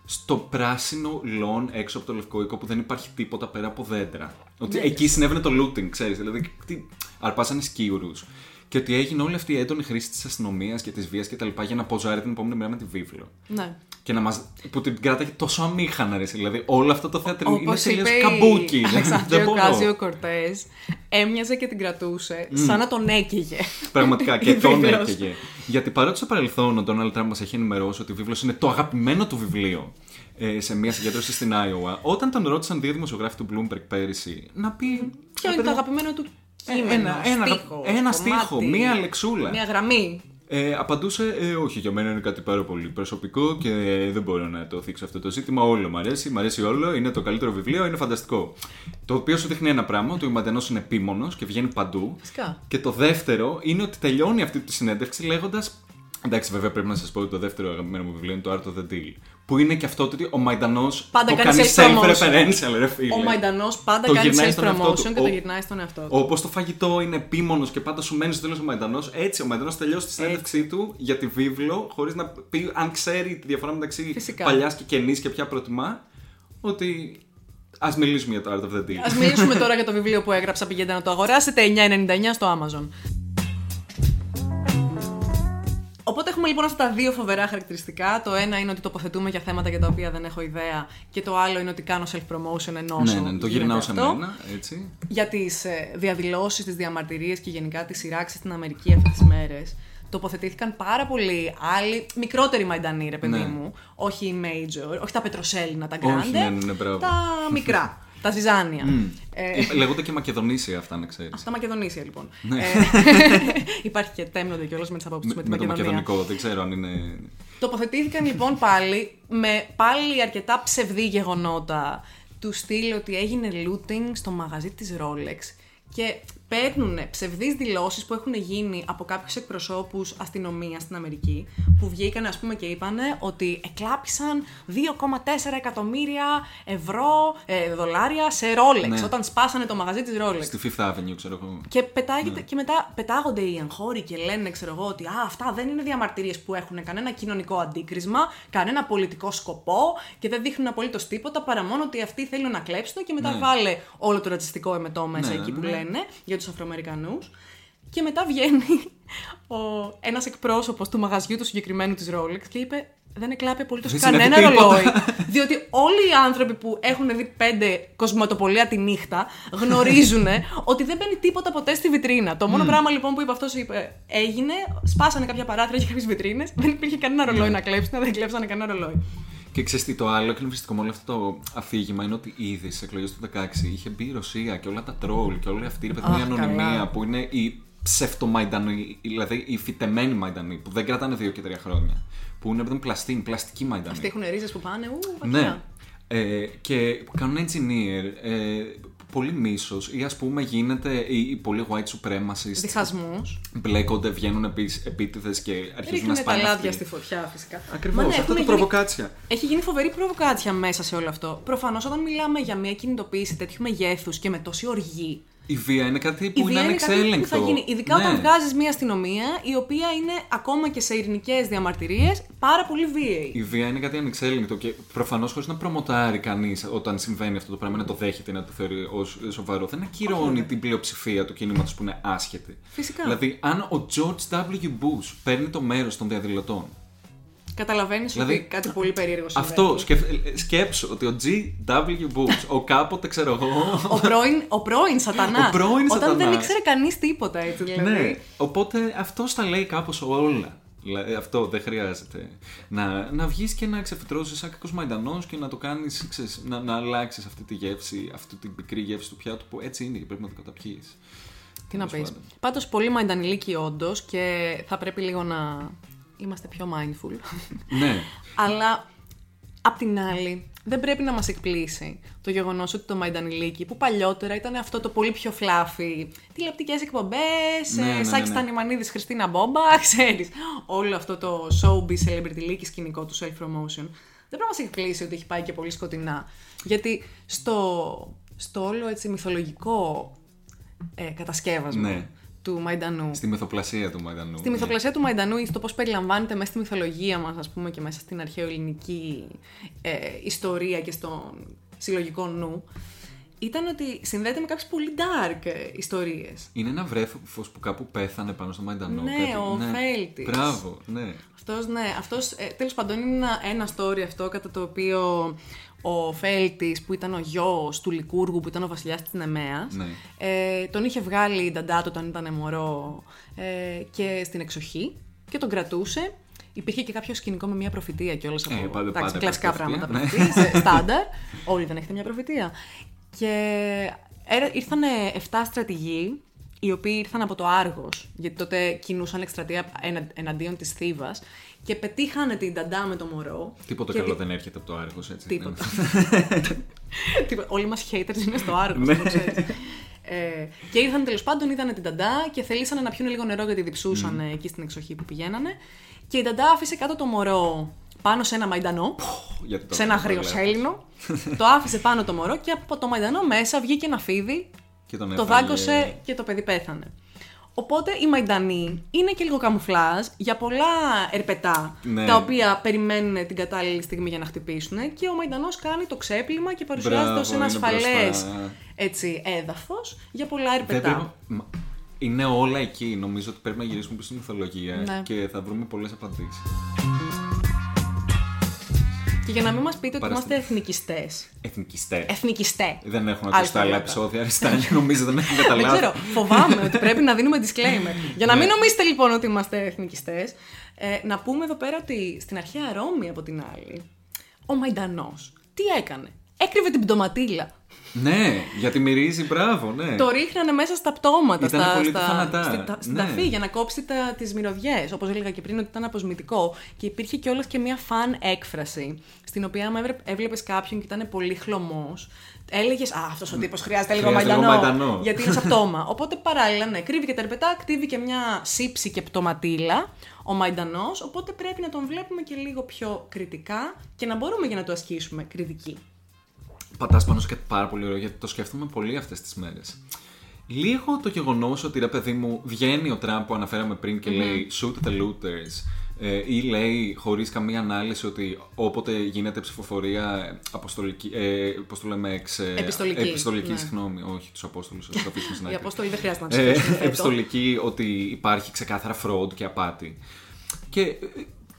στο πράσινο lawn έξω από το Λευκό Οίκο που δεν υπάρχει τίποτα πέρα από δέντρα. Ότι εκεί συνέβαινε το looting, ξέρεις. Δηλαδή, τι, αρπάσανε σκύουρου. Και ότι έγινε όλη αυτή η έντονη χρήση της αστυνομίας και της βίας κτλ. για να ποζάρει την επόμενη μέρα με τη βίβλο. Ναι. Και να μας, που την κράταγε τόσο αμήχανα, ρε. Δηλαδή, όλο αυτό το θέατρο είναι Όπως τελείως είπε η καμπούκι. δεν Αλεξάνδρεια μπορώ. Κάζιο Κορτές, έμοιαζε και την κρατούσε σαν να τον έκαιγε. Πραγματικά και Η τον βίβλος. έκαιγε. Γιατί παρότι στο παρελθόν ο Ντόναλτ Τραμπ μας έχει ενημερώσει ότι η βίβλος είναι το αγαπημένο του βιβλίο ε, σε μια συγκέντρωση στην Άιωα, όταν τον ρώτησαν δύο δημοσιογράφοι του Bloomberg πέρυσι να πει. Ποιο «Ρε είναι το παιδί μου, αγαπημένο του ε, κείμενο, ένα- ένα- στίχο, ένα κομμάτι, στίχο, μία λεξούλα. Μία γραμμή. Ε, απαντούσε, ε, όχι, για μένα είναι κάτι πάρα πολύ προσωπικό και ε, δεν μπορώ να το θίξω αυτό το ζήτημα. Όλο μου αρέσει, μου αρέσει όλο, είναι το καλύτερο βιβλίο, είναι φανταστικό. Το οποίο σου δείχνει ένα πράγμα, ότι ο Μαντενό είναι επίμονος και βγαίνει παντού. Φυσικά. Και το δεύτερο είναι ότι τελειώνει αυτή τη συνέντευξη λέγοντας. Εντάξει, βέβαια πρέπει να σας πω ότι το δεύτερο αγαπημένο μου βιβλίο είναι το Art of the Deal. Που είναι και αυτό ότι ο Μαϊντανός Πάντα το κάνει κάνει self-promotion. self-referential, ρε φίλε. Ο Μαϊντανός πάντα Το κάνει γυρνάει στον εαυτό self-promotion του. και το Ο- γυρνάει στον εαυτό του. Όπως το φαγητό είναι επίμονος και πάντα σου μένει στο τέλος ο Μαϊντανός, έτσι ο Μαϊντανός τελειώσει τη συνέντευξή του για τη βίβλο, χωρίς να πει αν ξέρει τη διαφορά μεταξύ Φυσικά. παλιάς και καινής και ποια προτιμά. Ότι ας μιλήσουμε για το Art of the Deal. Ας μιλήσουμε τώρα για το βιβλίο που έγραψα. Πηγαίνετε να το αγοράσετε. 9,99 στο Amazon. Οπότε έχουμε λοιπόν αυτά τα δύο φοβερά χαρακτηριστικά. Το ένα είναι ότι τοποθετούμε για θέματα για τα οποία δεν έχω ιδέα. Και το άλλο είναι ότι κάνω self-promotion ενώ ναι, ναι, το γυρνάω σε αυτό. μένα, έτσι. για τις διαδηλώσεις, τις διαμαρτυρίες και γενικά τις σειράξεις στην Αμερική αυτές τις μέρες. Τοποθετήθηκαν πάρα πολλοί άλλοι, μικρότεροι μαϊντανοί, ρε παιδί Ναι. μου. Όχι οι major, όχι τα πετροσέλινα, τα Όχι, grande. ναι, ναι, ναι, μπράβο. τα μικρά, τα ζυζάνια. Ε, Ε, Λέγονται και Μακεδονήσια αυτά, να ξέρεις. Αυτά Μακεδονήσια λοιπόν. Ναι. Ε, υπάρχει και τέμνονται κιόλας με τις απόψεις με, Με, τη με το Μακεδονία. μακεδονικό, δεν ξέρω αν είναι. Τοποθετήθηκαν λοιπόν πάλι με πάλι αρκετά ψευδή γεγονότα του στυλ ότι έγινε looting στο μαγαζί της Rolex και παίρνουν ψευδείς δηλώσεις που έχουν γίνει από κάποιους εκπροσώπους αστυνομίας στην Αμερική που βγήκαν ας πούμε και είπαν ότι εκλάπησαν 2,4 εκατομμύρια ευρώ, ε, δολάρια σε Rolex Ναι. όταν σπάσανε το μαγαζί της Rolex. Στη Fifth Avenue, ξέρω εγώ. Και, πετάγεται, και μετά πετάγονται οι εγχώροι και λένε, ξέρω εγώ, ότι Α, αυτά δεν είναι διαμαρτυρίες που έχουν κανένα κοινωνικό αντίκρισμα, κανένα πολιτικό σκοπό και δεν δείχνουν απολύτως τίποτα παρά μόνο ότι αυτοί θέλουν να κλέψουν και μετά Ναι. βάλε όλο το ρατσιστικό εμετό μέσα Ναι, εκεί που ναι. λένε για τους Αφροαμερικανούς. Και μετά βγαίνει ο, ένας εκπρόσωπος του μαγαζιού του συγκεκριμένου της Rolex και είπε δεν εκλάπει απολύτως Δεν κανένα συνέβη τίποτα». ρολόι. Διότι όλοι οι άνθρωποι που έχουν δει πέντε κοσμοτοπολία τη νύχτα γνωρίζουν ότι δεν μπαίνει τίποτα ποτέ στη βιτρίνα. Το μόνο πράγμα λοιπόν που είπε αυτός έγινε, σπάσανε κάποια παράθυρα και κάποιες βιτρίνες, δεν υπήρχε κανένα ρολόι να κλέψουν, δεν κλέψανε κανένα ρολόι. Και ξέρεις τι, το άλλο εκνευριστικό με όλο αυτό το αφήγημα είναι ότι ήδη στι εκλογές του 16 είχε μπει η Ρωσία και όλα τα τρόλ και όλη αυτή η παιδική Αχ, ανωνυμία καλά. που είναι οι ψευτομαϊντανοί, δηλαδή οι φυτεμένοι Μαϊντανοί που δεν κρατάνε δύο και τρία χρόνια. Που είναι παιδί πλαστή, πλαστική Μαϊντανοί. Αυτοί έχουν ρίζες που πάνε, ου, Ναι. βαθιά. Ε, και κάνουν engineer, ε, πολύ μίσος ή ας πούμε γίνεται οι, οι πολύ white supremacists. Διχασμού. Μπλέκονται, βγαίνουν επίτηδες και αρχίζουν να Ρίχνουν τα σπάνε. λάδια αυτοί. στη φωτιά, φυσικά. Ακριβώς, Μα ναι, αυτό έχουν το γίνει- προβοκάτσια. Έχει γίνει φοβερή προβοκάτσια μέσα σε όλο αυτό. Προφανώς, όταν μιλάμε για μια κινητοποίηση τέτοιου μεγέθους και με τόση οργή, Η βία είναι κάτι η που βία είναι είναι κάτι ανεξέλεγκτο. που θα γίνει. Ειδικά Ναι. όταν βγάζεις μια αστυνομία η οποία είναι ακόμα και σε ειρηνικές διαμαρτυρίες πάρα πολύ βίαιη. Η βία είναι κάτι ανεξέλεγκτο και προφανώς χωρίς να προμοτάρει κανείς όταν συμβαίνει αυτό το πράγμα, να το δέχεται, να το θεωρεί ως σοβαρό, δεν ακυρώνει την πλειοψηφία του κινήματος που είναι άσχετη. Φυσικά. Δηλαδή, αν ο George W. Bush παίρνει το μέρος των διαδηλωτών. Καταλαβαίνεις Δηλαδή, ότι κάτι πολύ περίεργο συμβαίνει. Αυτό, σκεφ, σκέψου ότι ο G.W. Bush, ο κάποτε ξέρω εγώ. Ο πρώην, ο πρώην σατανάς. Ο πρώην Όταν δεν σατανάς. ήξερε κανείς τίποτα έτσι δηλαδή. ναι, οπότε αυτό τα λέει κάπως όλα. Δηλαδή, αυτό δεν χρειάζεται. Να, να βγεις και να ξεφυτρώσεις σαν κακός μαϊντανός και να το κάνεις, να, να αλλάξεις αυτή τη γεύση, αυτή την πικρή γεύση του πιάτου που έτσι είναι και πρέπει να το καταπιείς. Τι να Τέλος πεις. πάντων. Πάντως πολύ μαϊντανιλίκη όντως και θα πρέπει λίγο να είμαστε πιο mindful. ναι. Αλλά απ' την άλλη, δεν πρέπει να μας εκπλήσει το γεγονός ότι το Μαϊντανιλίκη, που παλιότερα ήταν αυτό το πολύ πιο φλάφι, τηλεοπτικές εκπομπές, Ναι, ναι, ναι, Σάκης ναι. Τανιμανίδη, Χριστίνα Μπόμπα, ξέρεις. Όλο αυτό το showbiz celebrity σκηνικό του self-promotion. Δεν πρέπει να μας εκπλήσει ότι έχει πάει και πολύ σκοτεινά. Γιατί στο, στο όλο έτσι μυθολογικό ε, κατασκεύασμα Ναι. Του Μαϊντανού. Στη μυθοπλασία του Μαϊντανού. Στη μυθοπλασία του Μαϊντανού ή στο πώς περιλαμβάνεται μέσα στη μυθολογία μας, ας πούμε, και μέσα στην αρχαιοελληνική ε, ιστορία και στον συλλογικό νου, ήταν ότι συνδέεται με κάποιες πολύ dark ε, ιστορίες. Είναι ένα βρέφος που κάπου πέθανε πάνω στο Μαϊντανό. Ναι, κάτι- ο Φέλτης. Μπράβο, ναι. Αυτός, ναι, αυτός, ε, τέλος πάντων είναι ένα, ένα story αυτό κατά το οποίο ο Φέλτης που ήταν ο γιος του Λικούργου που ήταν ο βασιλιάς της Νεμαίας Ναι. ε, τον είχε βγάλει η νταντά του όταν ήταν μωρό ε, και στην εξοχή και τον κρατούσε. Υπήρχε και κάποιο σκηνικό με μια προφητεία και όλα Ε, από πάντα- εντάξει, πάντα κλασικά υπάρχει πράγματα. προφητεία, ναι. προφητείες, ε, Στάνταρ. Όλοι δεν έχετε μια προφητεία. Και έρα- ήρθαν 7 στρατηγοί οι οποίοι ήρθαν από το Άργος, γιατί τότε κινούσαν εκστρατεία ενα- εναντίον της Θήβας και πετύχανε την Νταντά με το μωρό. Τίποτα και καλό τη- δεν έρχεται από το Άργος, έτσι. Τίποτα. Ναι. Τίποτα. Όλοι μας haters είναι στο Άργος, Ναι. το ξέρεις. Ε, και ήρθαν τέλος πάντων, είδανε την Ταντά και θελήσανε να πιούν λίγο νερό γιατί διψούσαν ε, εκεί στην εξοχή που πηγαίνανε. Και η Ταντά άφησε κάτω το μωρό πάνω σε ένα μαϊντανό, Γιατί το σε ένα το λέω. αγριοσέλινο. το άφησε πάνω το μωρό και από το μαϊντανό μέσα βγήκε ένα φίδι, Και τον το έφαγε- δάγκωσε και το παιδί πέθανε. Οπότε οι Μαϊντανοί είναι και λίγο καμουφλάζ για πολλά ερπετά Ναι. τα οποία περιμένουν την κατάλληλη στιγμή για να χτυπήσουν και ο Μαϊντανός κάνει το ξέπλυμα και παρουσιάζεται Μπράβο, ως ένας είναι ασφαλές μπροστά. έτσι, έδαφος για πολλά Δεν ερπετά. πρέπει- μα- Είναι όλα εκεί. Νομίζω ότι πρέπει να γυρίσουμε πίσω στη μυθολογία Ναι. και θα βρούμε πολλές απαντήσεις. Και για να μην μας πείτε ότι Παραστή. είμαστε εθνικιστές. Εθνικιστές. Εθνικιστέ. Δεν έχουν ακούσει τα άλλα Αλφαβήτα. επεισόδια αριστά και νομίζω δεν έχουν Δεν καταλάβει. ξέρω, φοβάμαι ότι πρέπει να δίνουμε disclaimer. Για να μην Ναι. νομίζετε λοιπόν ότι είμαστε εθνικιστές, ε, να πούμε εδώ πέρα ότι στην αρχαία Ρώμη από την άλλη, ο Μαϊντανός τι έκανε; Έκρυβε την πτωματίλα. Ναι, γιατί μυρίζει, μπράβο, ναι. Το ρίχνανε μέσα στα πτώματα, Ήταν στα, πολύ στα, θανατά. στη- τα- στην Ναι. ταφή για να κόψει τα, τις μυρωδιές. Όπως έλεγα και πριν ότι ήταν αποσμητικό. Και υπήρχε κιόλας και μια φαν έκφραση, στην οποία άμα έβλε- έβλεπες κάποιον και ήταν πολύ χλωμός, έλεγες «Α, αυτός ο τύπος χρειάζεται λίγο Χρειάζεται λίγο μαϊντανό, μαϊντανό». γιατί είναι σαν πτώμα». Οπότε παράλληλα, ναι, κρύβει και τα ερπετά, κρύβει και μια σύψη και πτωματίλα, ο μαϊντανός, οπότε πρέπει να τον βλέπουμε και λίγο πιο κριτικά και να μπορούμε για να το ασκήσουμε κριτική. Πατάς πάνω σε κάτι πάρα πολύ ωραίο γιατί το σκέφτομαι πολύ αυτές τις μέρες. Λίγο το γεγονός ότι ρε παιδί μου βγαίνει ο Τραμπ που αναφέραμε πριν και λέει shoot the looters Ε, ή λέει χωρίς καμία ανάλυση ότι όποτε γίνεται ψηφοφορία αποστολική. Ε, Πώς το λέμε, εξ. ε, Επιστολική, Επιστολική, ναι. συγγνώμη, όχι τους Απόστολους, ας το αφήσουμε στην Οι άκρη. Απόστολοι δεν χρειάζεται να Ε, ψηφίσουν. φέτο. επιστολική ότι υπάρχει ξεκάθαρα fraud και απάτη. Και ε,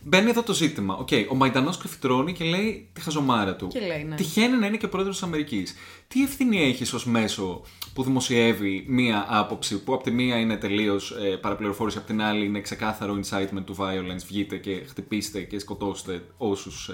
μπαίνει εδώ το ζήτημα. Οκ, ο Μαϊντανός ξεφυτρώνει και λέει τη χαζομάρα του. Και λέει, ναι. Τυχαίνει να είναι και πρόεδρος της Αμερικής. Τι ευθύνη έχεις ως μέσο που δημοσιεύει μία άποψη που από τη μία είναι τελείως ε, παραπληροφόρηση, από την άλλη είναι ξεκάθαρο incitement to violence. Βγείτε και χτυπήστε και σκοτώστε όσους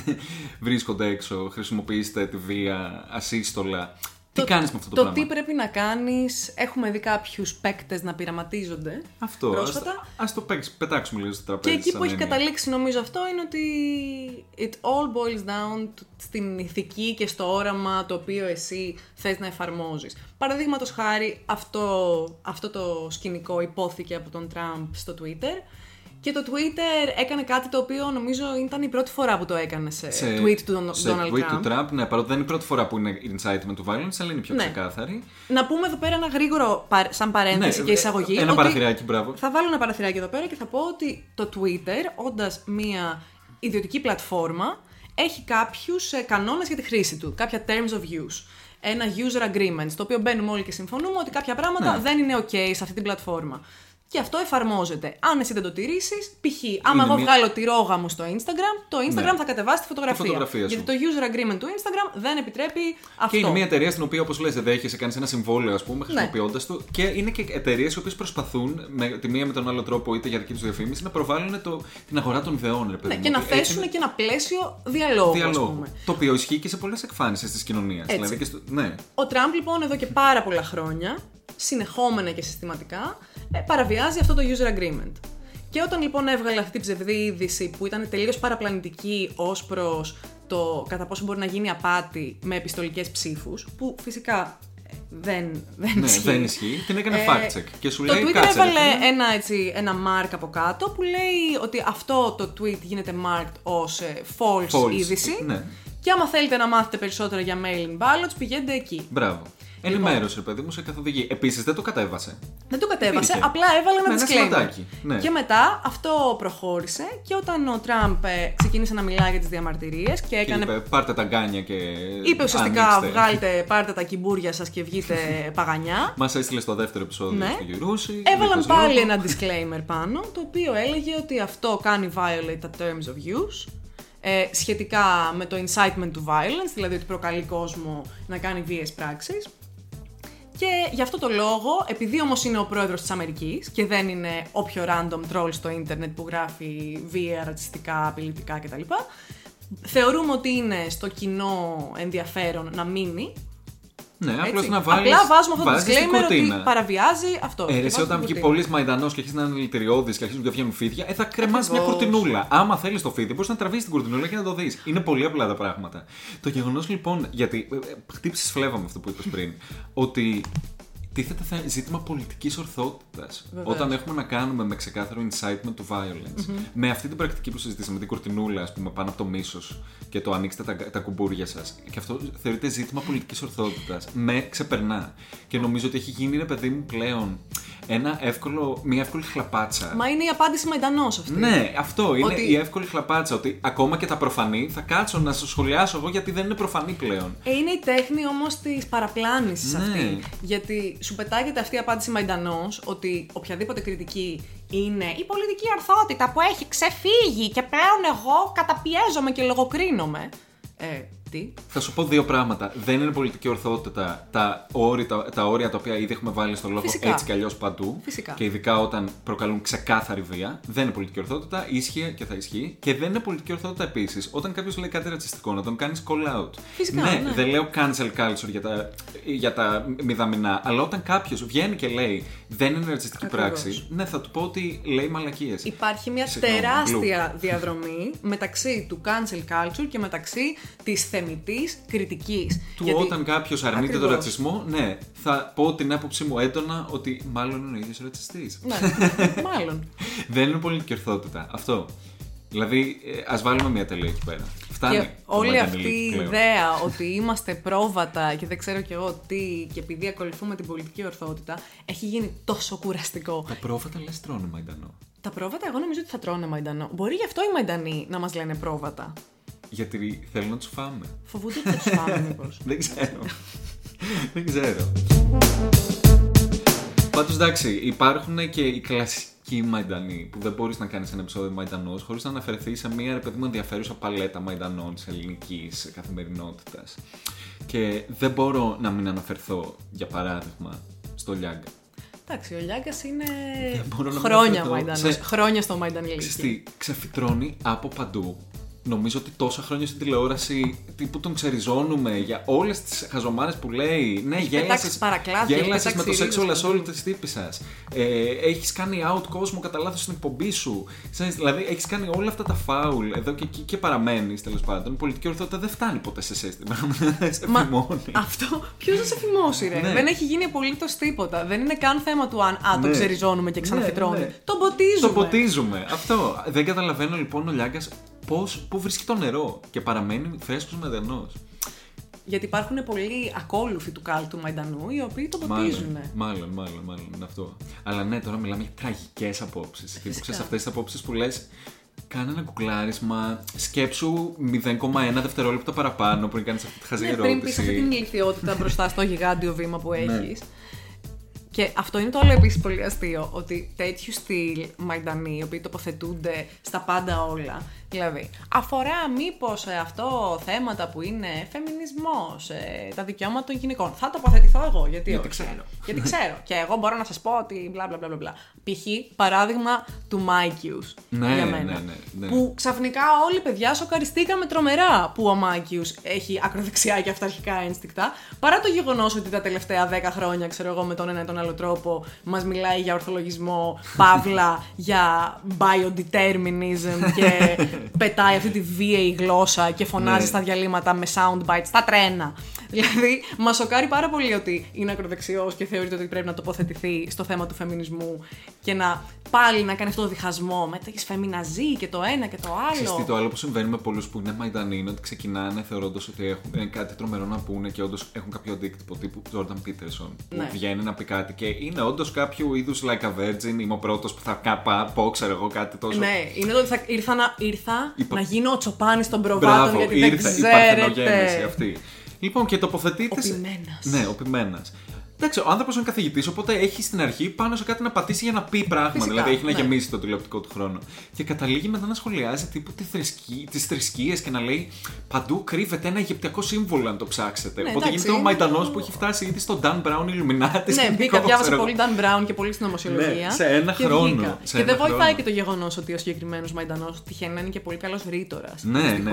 βρίσκονται έξω, χρησιμοποιήστε τη βία ασύστολα. Τι κάνεις με αυτό το, το πράγμα; τι πρέπει να κάνεις, έχουμε δει κάποιους παίκτες να πειραματίζονται. Αυτό. πρόσφατα. Ας, ας το παίξ- πετάξουμε λίγο στο Και τραπέζι. εκεί σαν που έχει έννοια. καταλήξει νομίζω αυτό είναι ότι it all boils down to- στην ηθική και στο όραμα το οποίο εσύ θες να εφαρμόζεις. Παραδείγματος χάρη αυτό, αυτό το σκηνικό υπόθηκε από τον Τραμπ στο Twitter και το Twitter έκανε κάτι το οποίο νομίζω ήταν η πρώτη φορά που το έκανε σε, σε, tweet του Don- σε Donald tweet Trump. του Trump, ναι, παρότι δεν είναι η πρώτη φορά που είναι incitement to violence, αλλά είναι πιο Ναι. ξεκάθαρη. Να πούμε εδώ πέρα ένα γρήγορο παρ- σαν παρένθεση Ναι, και εισαγωγή. ένα ότι παραθυράκι, μπράβο. Θα βάλω ένα παραθυράκι εδώ πέρα και θα πω ότι το Twitter, όντας μία ιδιωτική πλατφόρμα, έχει κάποιους κανόνες για τη χρήση του. Κάποια terms of use. Ένα user agreement, στο οποίο μπαίνουμε όλοι και συμφωνούμε ότι κάποια πράγματα Ναι. δεν είναι OK σε αυτή την πλατφόρμα. Και αυτό εφαρμόζεται. Αν εσύ δεν το τηρήσεις, π.χ. άμα εγώ μία- βγάλω τη ρόγα μου στο Instagram, το Instagram Ναι. θα κατεβάσει τη φωτογραφία. φωτογραφία σου. Γιατί το user agreement του Instagram δεν επιτρέπει αυτό. Και είναι μια εταιρεία στην οποία, όπως λες, δέχεσαι, κάνει ένα συμβόλαιο, ας πούμε, Ναι. χρησιμοποιώντας το. Και είναι και εταιρείες οι οποίες προσπαθούν με τη μία με τον άλλο τρόπο, είτε για δική τους διαφήμιση, να προβάλλουν το, την αγορά των ιδεών, ρε παιδί Ναι, μου. και να Ότι έτσι θέσουν είναι και ένα πλαίσιο διαλόγου, ας διαλόγου. πούμε. Το οποίο ισχύει και σε πολλές εκφάνσει της κοινωνίας. Έτσι. Δηλαδή και στο, ναι. Ο Τραμπ λοιπόν εδώ και πάρα πολλά χρόνια, συνεχόμενα και συστηματικά, ε, παραβιάζει αυτό το user agreement. Και όταν λοιπόν έβγαλε αυτή την ψευδή είδηση που ήταν τελείως παραπλανητική ως προς το κατά πόσο μπορεί να γίνει απάτη με επιστολικές ψήφους, που φυσικά ε, δεν, δεν ναι, ισχύει. δεν ισχύει. Την έκανε Ε, fact check. Και σου το λέει Twitter κάτσε. ρε έβαλε φίλε». ένα, έτσι, ένα mark από κάτω που λέει ότι αυτό το tweet γίνεται marked ως ε, false, False, είδηση. ναι. Και άμα θέλετε να μάθετε περισσότερα για mailing ballots, πηγαίνετε εκεί. Μπράβο. Ενημέρωσε, ρε παιδί μου, σε καθοδηγεί. Επίσης δεν το κατέβασε. Δεν το κατέβασε, Υπήρχε. απλά έβαλε ένα Ναι, ένα disclaimer. σηματάκι, ναι. Και μετά αυτό προχώρησε και όταν ο Τραμπ ε, ξεκίνησε να μιλάει για τις διαμαρτυρίες και Και έκανε... είπε, πάρτε τα γκάνια και. είπε ουσιαστικά ανοίξτε». βγάλτε, πάρτε τα κιμπούρια σας και βγείτε παγανιά. Μας έστειλε στο δεύτερο επεισόδιο Ναι. στο Γερούσι. Έβαλαν δίχως πάλι λόγο. ένα disclaimer πάνω, το οποίο έλεγε ότι αυτό κάνει violate τα terms of use, ε, σχετικά με το incitement to violence, δηλαδή ότι προκαλεί κόσμο να κάνει βίες πράξεις. Και γι' αυτό το λόγο, επειδή όμως είναι ο πρόεδρος της Αμερικής και δεν είναι όποιο random troll στο ίντερνετ που γράφει βία, ρατσιστικά, απειλητικά κτλ. Θεωρούμε ότι είναι στο κοινό ενδιαφέρον να μείνει. Ναι, απλώς έτσι. να βάλεις. Απλά βάζουμε αυτό το disclaimer ότι παραβιάζει αυτό. Ε, Και ρε, εσύ βάζουμε όταν την βγει κουρτίνα. πολύς μαϊντανό και αρχίσει να είναι δηλητηριώδη και αρχίζουν και βγαίνουν φίδια, ε, θα κρεμάσεις μια Ακριβώς. κουρτινούλα. Άμα θέλεις το φίδι, μπορείς να τραβήσεις την κουρτινούλα και να το δεις. Είναι πολύ απλά τα πράγματα. Το γεγονός λοιπόν, γιατί χτύπησες φλέβα με αυτό που είπες πριν, ότι τίθεται θα ζήτημα πολιτικής ορθότητας. Βεβαίως. Όταν έχουμε να κάνουμε με ξεκάθαρο incitement to violence, με αυτή την πρακτική που συζητήσαμε, την κουρτινούλα, ας πούμε, πάνω από το μίσος και το ανοίξτε τα, τα κουμπούρια σας. Και αυτό θεωρείται ζήτημα πολιτικής ορθότητας. Με ξεπερνά. Και νομίζω ότι έχει γίνει, ρε παιδί μου, πλέον ένα εύκολο, μια εύκολη χλαπάτσα. Μα είναι η απάντηση μαϊντανός αυτή. Ναι, αυτό είναι Ότι- η εύκολη χλαπάτσα. Ότι ακόμα και τα προφανή θα κάτσω να σου σχολιάσω εγώ γιατί δεν είναι προφανή πλέον. Ε, είναι η τέχνη όμως της παραπλάνησης Ναι. αυτή. Γιατί σου πετάγεται αυτή η απάντηση μαϊντανός ότι οποιαδήποτε κριτική είναι η πολιτική ορθότητα που έχει ξεφύγει και πλέον εγώ καταπιέζομαι και λογοκρίνομαι. Ε, τι. Θα σου πω δύο πράγματα. Δεν είναι πολιτική ορθότητα τα όρια τα, τα, όρια τα οποία ήδη έχουμε βάλει στο λόγο Φυσικά. έτσι κι αλλιώς παντού. Φυσικά. Και ειδικά όταν προκαλούν ξεκάθαρη βία. Δεν είναι πολιτική ορθότητα, ίσχυε και θα ισχύει. Και δεν είναι πολιτική ορθότητα επίσης όταν κάποιος λέει κάτι ρατσιστικό να τον κάνεις call out. Φυσικά, ναι, ναι. δεν λέω cancel culture για τα, για τα μηδαμινά, αλλά όταν κάποιος βγαίνει και λέει δεν είναι ρατσιστική Ακριβώς. πράξη, ναι, θα του πω ότι λέει μαλακίες. Υπάρχει μια Συγγνώμη, τεράστια διαδρομή μεταξύ του cancel culture και μεταξύ της θεμητής κριτικής. Του Γιατί- όταν κάποιος αρνείται τον Ακριβώς. ρατσισμό, ναι, θα πω την άποψή μου έντονα ότι μάλλον είναι ο ίδιος ρατσιστής. Ναι, μάλλον. Δεν είναι πολιτική ορθότητα. Αυτό. Δηλαδή, ας βάλουμε μια τελεία εκεί πέρα. Φτάνει. Και το όλη Μαϊντανίλη αυτή η πλέον. ιδέα ότι είμαστε πρόβατα και δεν ξέρω κι εγώ τι και επειδή ακολουθούμε την πολιτική ορθότητα έχει γίνει τόσο κουραστικό. Τα πρόβατα λες τρώνε Μαϊντανό. Τα πρόβατα, εγώ νομίζω ότι θα τρώνε μαϊντανό. Μπορεί γι' αυτό οι μαϊντανοί να μας λένε πρόβατα. Γιατί θέλουν να τους φάμε. Φοβούνται ότι θα τους φάμε, μήπως. Δεν ξέρω. Δεν ξέρω. Πάντως εντάξει, υπάρχουν και οι κλασικοί μαϊντανοί που δεν μπορείς να κάνεις ένα επεισόδιο μαϊντανός χωρίς να αναφερθείς σε μια ρε παιδί μου ενδιαφέρουσα παλέτα μαϊντανών της ελληνικής καθημερινότητας. Και δεν μπορώ να μην αναφερθώ, για παράδειγμα, στο Λιάγκα. Εντάξει, ο Λιάγκας είναι μπορώ να μην χρόνια αναφερθώ μαϊντανός. σε- Χρόνια στο μαϊντανί Ξέρεις τι, ξεφυτρώνει από παντού. Νομίζω ότι τόσα χρόνια στην τηλεόραση τύπου τον ξεριζώνουμε για όλες τις χαζομάρες που λέει. Ναι, πετάξει γέλασε. παρακλάδια, έχει Γέλασες με το πετάξει sexual ρίζες assault παντού. της τύπης σας. Ε, έχεις κάνει out κόσμο κατά λάθος στην εκπομπή σου. Ξέρεις, δηλαδή, έχεις κάνει όλα αυτά τα φάουλ εδώ και εκεί και παραμένεις τέλος πάντων. Η πολιτική ορθότητα δεν φτάνει ποτέ σε σύστημα. σε Μα φημώνει. αυτό ποιος θα σε φημώσει, ρε; Ναι. Δεν έχει γίνει απολύτως τίποτα. Δεν είναι καν θέμα του αν α, το Ναι. ξεριζώνουμε και ξαναφυτρώνουμε. Ναι, ναι. Τον ποτίζουμε. Το ποτίζουμε. Αυτό. Δεν καταλαβαίνω λοιπόν ο Λιάγκας πού βρίσκει το νερό και παραμένει φρέσκος μεδενός. Γιατί υπάρχουν πολλοί ακόλουθοι του κάλτου Μαϊντανού οι οποίοι τον ποτίζουν. Μάλλον, μάλλον, μάλλον, μάλλον είναι αυτό. Αλλά ναι, τώρα μιλάμε για τραγικές απόψεις. Τύπου Φυσικά. ξέρει αυτές τις απόψεις που λες. Κάνε ένα κουκλάρισμα, σκέψου 0,1 δευτερόλεπτο παραπάνω πριν κάνεις αυτή τη χαζή Ναι, πριν πεις αυτή την ερώτηση. ηλιθιότητα μπροστά στο γιγάντιο βήμα που Ναι. έχεις. Και αυτό είναι το άλλο επίσης πολύ αστείο. Ότι τέτοιου στυλ Μαϊντανοί, οι οποίοι τοποθετούνται στα πάντα όλα. Δηλαδή, αφορά μήπως αυτό θέματα που είναι φεμινισμός, τα δικαιώματα των γυναικών. Θα τοποθετηθώ εγώ, γιατί, Γιατί όχι. ξέρω. Γιατί ξέρω. και εγώ μπορώ να σας πω ότι μπλα μπλα μπλα μπλα, μπλα. Π.χ. παράδειγμα του Mikeius Ναι, για ναι, μένα. ναι, ναι. Που ξαφνικά όλοι παιδιά σοκαριστήκαμε τρομερά που ο Μάκιους έχει ακροδεξιά και αυταρχικά ένστικτα. Παρά το γεγονός ότι τα τελευταία 10 χρόνια, ξέρω εγώ, με τον ένα ή τον άλλο τρόπο, μας μιλάει για ορθολογισμό, παύλα, για biodeterminism και πετάει αυτή τη βίαιη γλώσσα και φωνάζει Ναι. στα διαλύματα με soundbites στα τρένα. Δηλαδή, μας σοκάρει πάρα πολύ ότι είναι ακροδεξιός και θεωρείται ότι πρέπει να τοποθετηθεί στο θέμα του φεμινισμού και να πάλι να κάνει αυτό το διχασμό με τι φεμιναζί και το ένα και το Ξέρεις τι, άλλο. το άλλο που συμβαίνει με πολλούς που είναι Μαϊντανοί είναι ότι ξεκινάνε θεωρώντας ότι έχουν ε, κάτι τρομερό να πούνε και όντως έχουν κάποιο αντίκτυπο τύπου Jordan Peterson. Που Ναι. βγαίνει να πει κάτι και είναι όντως κάποιο είδους like a virgin. Είμαι ο πρώτος που θα κα- πω, ξέρω εγώ κάτι τόσο. Ναι, είναι το ότι θα ήρθα να, ήρθα Υπο- να γίνω ο τσοπάνης των προβάτων Μπράβο, γιατί ήρθε δεν η παρθενογέννηση ξέρετε. αυτή. Λοιπόν, και τοποθετείται. Ο σε- ποιμένας. Ναι, ο πειμένα. Εντάξει, ο άνθρωπος είναι καθηγητής, οπότε έχει στην αρχή πάνω σε κάτι να πατήσει για να πει πράγμα. Φυσικά, δηλαδή έχει να ναι. γεμίσει το τηλεοπτικό του χρόνο. Και καταλήγει μετά να σχολιάζει τύπου τι θρησκεί, τις θρησκείες και να λέει παντού κρύβεται ένα αιγυπτιακό σύμβολο αν το ψάξετε. Ναι, οπότε εντάξει, γίνεται ο είναι Μαϊντανό το- που έχει φτάσει ήδη στον Dan Brown Illuminati. Ναι, μπήκα, διάβασα πολύ Dan Brown και πολύ στην ομοσιολογία. Ναι, σε ένα και χρόνο, βγήκα. σε και ένα δεν βοηθάει χρόνο. και το γεγονός ότι ο συγκεκριμένος Μαϊντανό τυχαίνει να είναι και πολύ καλός ρήτορα. Ναι, ναι, ναι.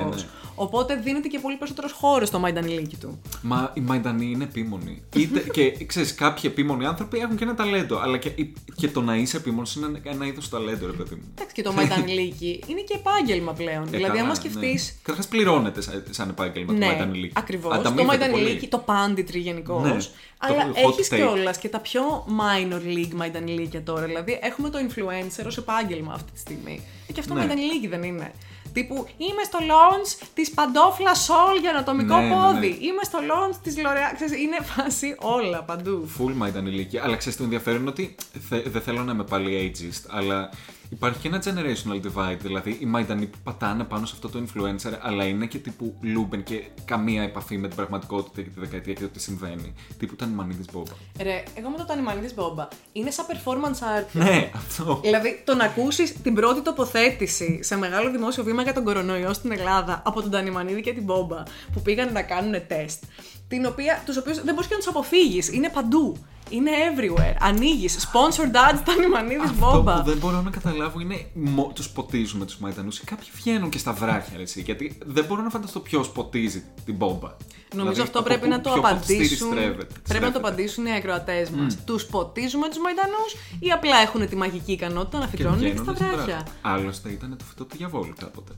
Οπότε δίνεται και πολύ περισσότερος χώρος στο Μαϊντανιλίκι του. Μα οι Μαϊντανοί είναι επίμονοι. Είτε, και ξέρεις, κάποιοι επίμονοι άνθρωποι έχουν και ένα ταλέντο. Αλλά και, και το να είσαι επίμονος είναι ένα είδος ταλέντο, ρε παιδί μου. Εντάξει, και το Μαϊντανιλίκι είναι και επάγγελμα πλέον. Ε, δηλαδή, καλά, άμα ναι. σκεφτεί. Καταρχάς πληρώνεται σαν, σαν επάγγελμα το Ναι, Μαϊντανιλίκη. ακριβώς. Το Ανταμείβεται Μαϊντανιλίκη, πολύ. το πάντιτρι γενικώς. Ναι, Αλλά το hot έχεις take. κιόλας και τα πιο minor league Μαϊντανιλίκια τώρα. Δηλαδή, έχουμε το influencer ως επάγγελμα αυτή τη στιγμή. Ε, και αυτό Ναι. Μαϊντανιλίκι δεν είναι. Τύπου είμαι στο launch της παντόφλα Scholl για ανατομικό Ναι, ναι, ναι. πόδι. Είμαι στο launch της L'Oreal. Ξέρεις, είναι φάση όλα παντού. Full μαϊντανιλίκι. Αλλά ξέρεις το ενδιαφέρον είναι ότι θε- δεν θέλω να είμαι πάλι ageist, αλλά υπάρχει και ένα generational divide. Δηλαδή οι Μαϊντανοί που πατάνε πάνω σε αυτό το influencer, αλλά είναι και τύπου Λούμπεν και καμία επαφή με την πραγματικότητα και τη δεκαετία και το τι συμβαίνει. Τύπου Τανιμανίδη Μπόμπα. Ρε, εγώ με το Τανιμανίδη Μπόμπα είναι σαν performance art. Ναι, αυτό. Δηλαδή, το να ακούσεις την πρώτη τοποθέτηση σε μεγάλο δημόσιο βήμα για τον κορονοϊό στην Ελλάδα από τον Τανιμανίδη και την Μπόμπα που πήγαν να κάνουν τεστ. Την οποία, τους οποίους δεν μπορείς και να τους αποφύγεις. Είναι παντού. Είναι everywhere. Ανοίγεις. Sponsored ads Τανιμανίδη Αυτό Μπόμπα. που δεν μπορώ να καταλάβω είναι τους ποτίζουμε τους Μαϊντανού. Κάποιοι βγαίνουν και στα βράχια, ρε, εσύ, γιατί δεν μπορώ να φανταστώ ποιος ποτίζει την Μπόμπα. Νομίζω Δηλαδή, αυτό από πρέπει πού- να το ποιο ποτιστήρι απαντήσουν. στρέβεται- Πρέπει να στρέφεται. το απαντήσουν οι ακροατές μας. Τους ποτίζουμε τους Μαϊντανού ή απλά έχουν τη μαγική ικανότητα να Και φυτρώνουν και στα βγαίνουν στα βράχια; βράχια. Άλλωστε ήταν το φυτό του διαβόλου κάποτε.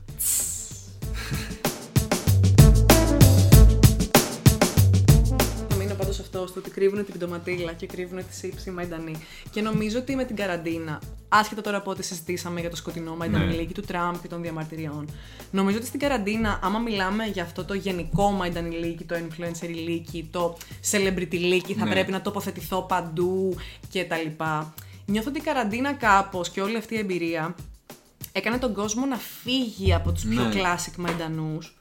Αυτός στο ότι κρύβουν την πτωματίλα και κρύβουν τη σύψη Μαϊντανή. Και νομίζω ότι με την καραντίνα, άσχετα τώρα από ό,τι συζητήσαμε για το σκοτεινό Μαϊντανιλίκι Ναι. του Τραμπ και των διαμαρτυριών, νομίζω ότι στην καραντίνα, άμα μιλάμε για αυτό το γενικό Μαϊντανιλίκι, το influencer ηλίκι, το celebrity leaky, θα Ναι. πρέπει να τοποθετηθώ παντού κτλ. Νιώθω ότι η καραντίνα κάπως και όλη αυτή η εμπειρία έκανε τον κόσμο να φύγει από τους πιο Ναι. classic μαϊντανούς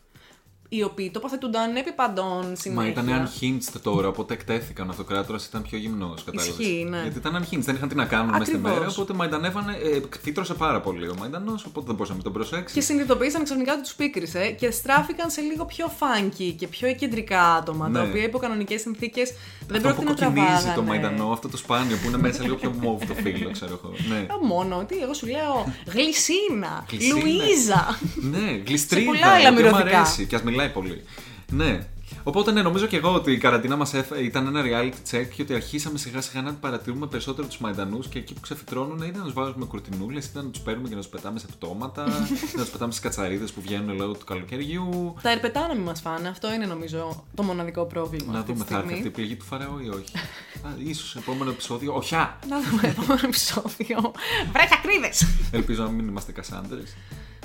οι οποίοι τοποθετούνταν επί παντών συνέχεια. Μα ήταν unhinged τώρα, οπότε εκτέθηκαν. Ο αυτοκράτορας ήταν πιο γυμνός, κατάλαβες. Ισχύει, ναι. Γιατί ήταν unhinged, δεν είχαν τι να κάνουν μέσα στη Ακριβώς. μέρα, οπότε μαϊντανεύανε. Ε, φύτρωσε πάρα πολύ ο Μαϊντανός, οπότε δεν μπορούσαμε να τον προσέξει. Και συνειδητοποίησαν ξαφνικά ότι τους πίκρισε και στράφηκαν σε λίγο πιο funky και πιο εκεντρικά άτομα, τα Ναι. οποία υπό κανονικές συνθήκες δεν Αυτό που πρόκειται να κοκκινίζει τραβάγανε. το Μαϊντανό, αυτό το σπάνιο που είναι μέσα λίγο πιο μόβ το φύλλο, ξέρω εγώ. Ναι. Α, Μόνο ότι εγώ σου λέω Γλυσίνα, Γλυσίνα. Λουίζα. Ναι, γλιστρίδα. πολλά άλλα η οποία Μ' μυρωδικά. αρέσει και ας μιλάει πολύ. Ναι. Οπότε ναι, νομίζω και εγώ ότι η καραντίνα μας ήταν ένα reality check και ότι αρχίσαμε σιγά σιγά να παρατηρούμε περισσότερο τους Μαϊντανούς και εκεί που ξεφυτρώνουν είτε να τους βάζουμε κουρτινούλες, είτε να τους παίρνουμε και να τους πετάμε σε πτώματα, είτε να τους πετάμε στις κατσαρίδες που βγαίνουν λόγω του καλοκαιριού. Τα ερπετά να μην μας φάνε. Αυτό είναι νομίζω το μοναδικό πρόβλημα. Να αυτή τη δούμε, θα έρθει στιγμή. αυτή η πληγή του Φαραώ ή όχι. Α, ίσως επόμενο επεισόδιο, οχιά! Να δούμε επόμενο επεισόδιο. Βρέχει ακρίδε! Ελπίζω να μην είμαστε κασάνδρες.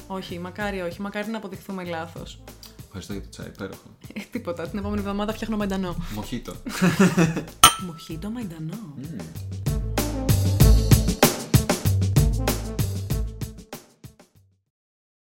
όχι, μακάρι όχι. Μακάρι να αποδειχθούμε λάθος. Ευχαριστώ για το τσάι, υπέροχο. Ε, τίποτα. Την επόμενη εβδομάδα φτιάχνω μαϊντανό. Μοχίτο. Μοχίτο μαϊντανό. Mm.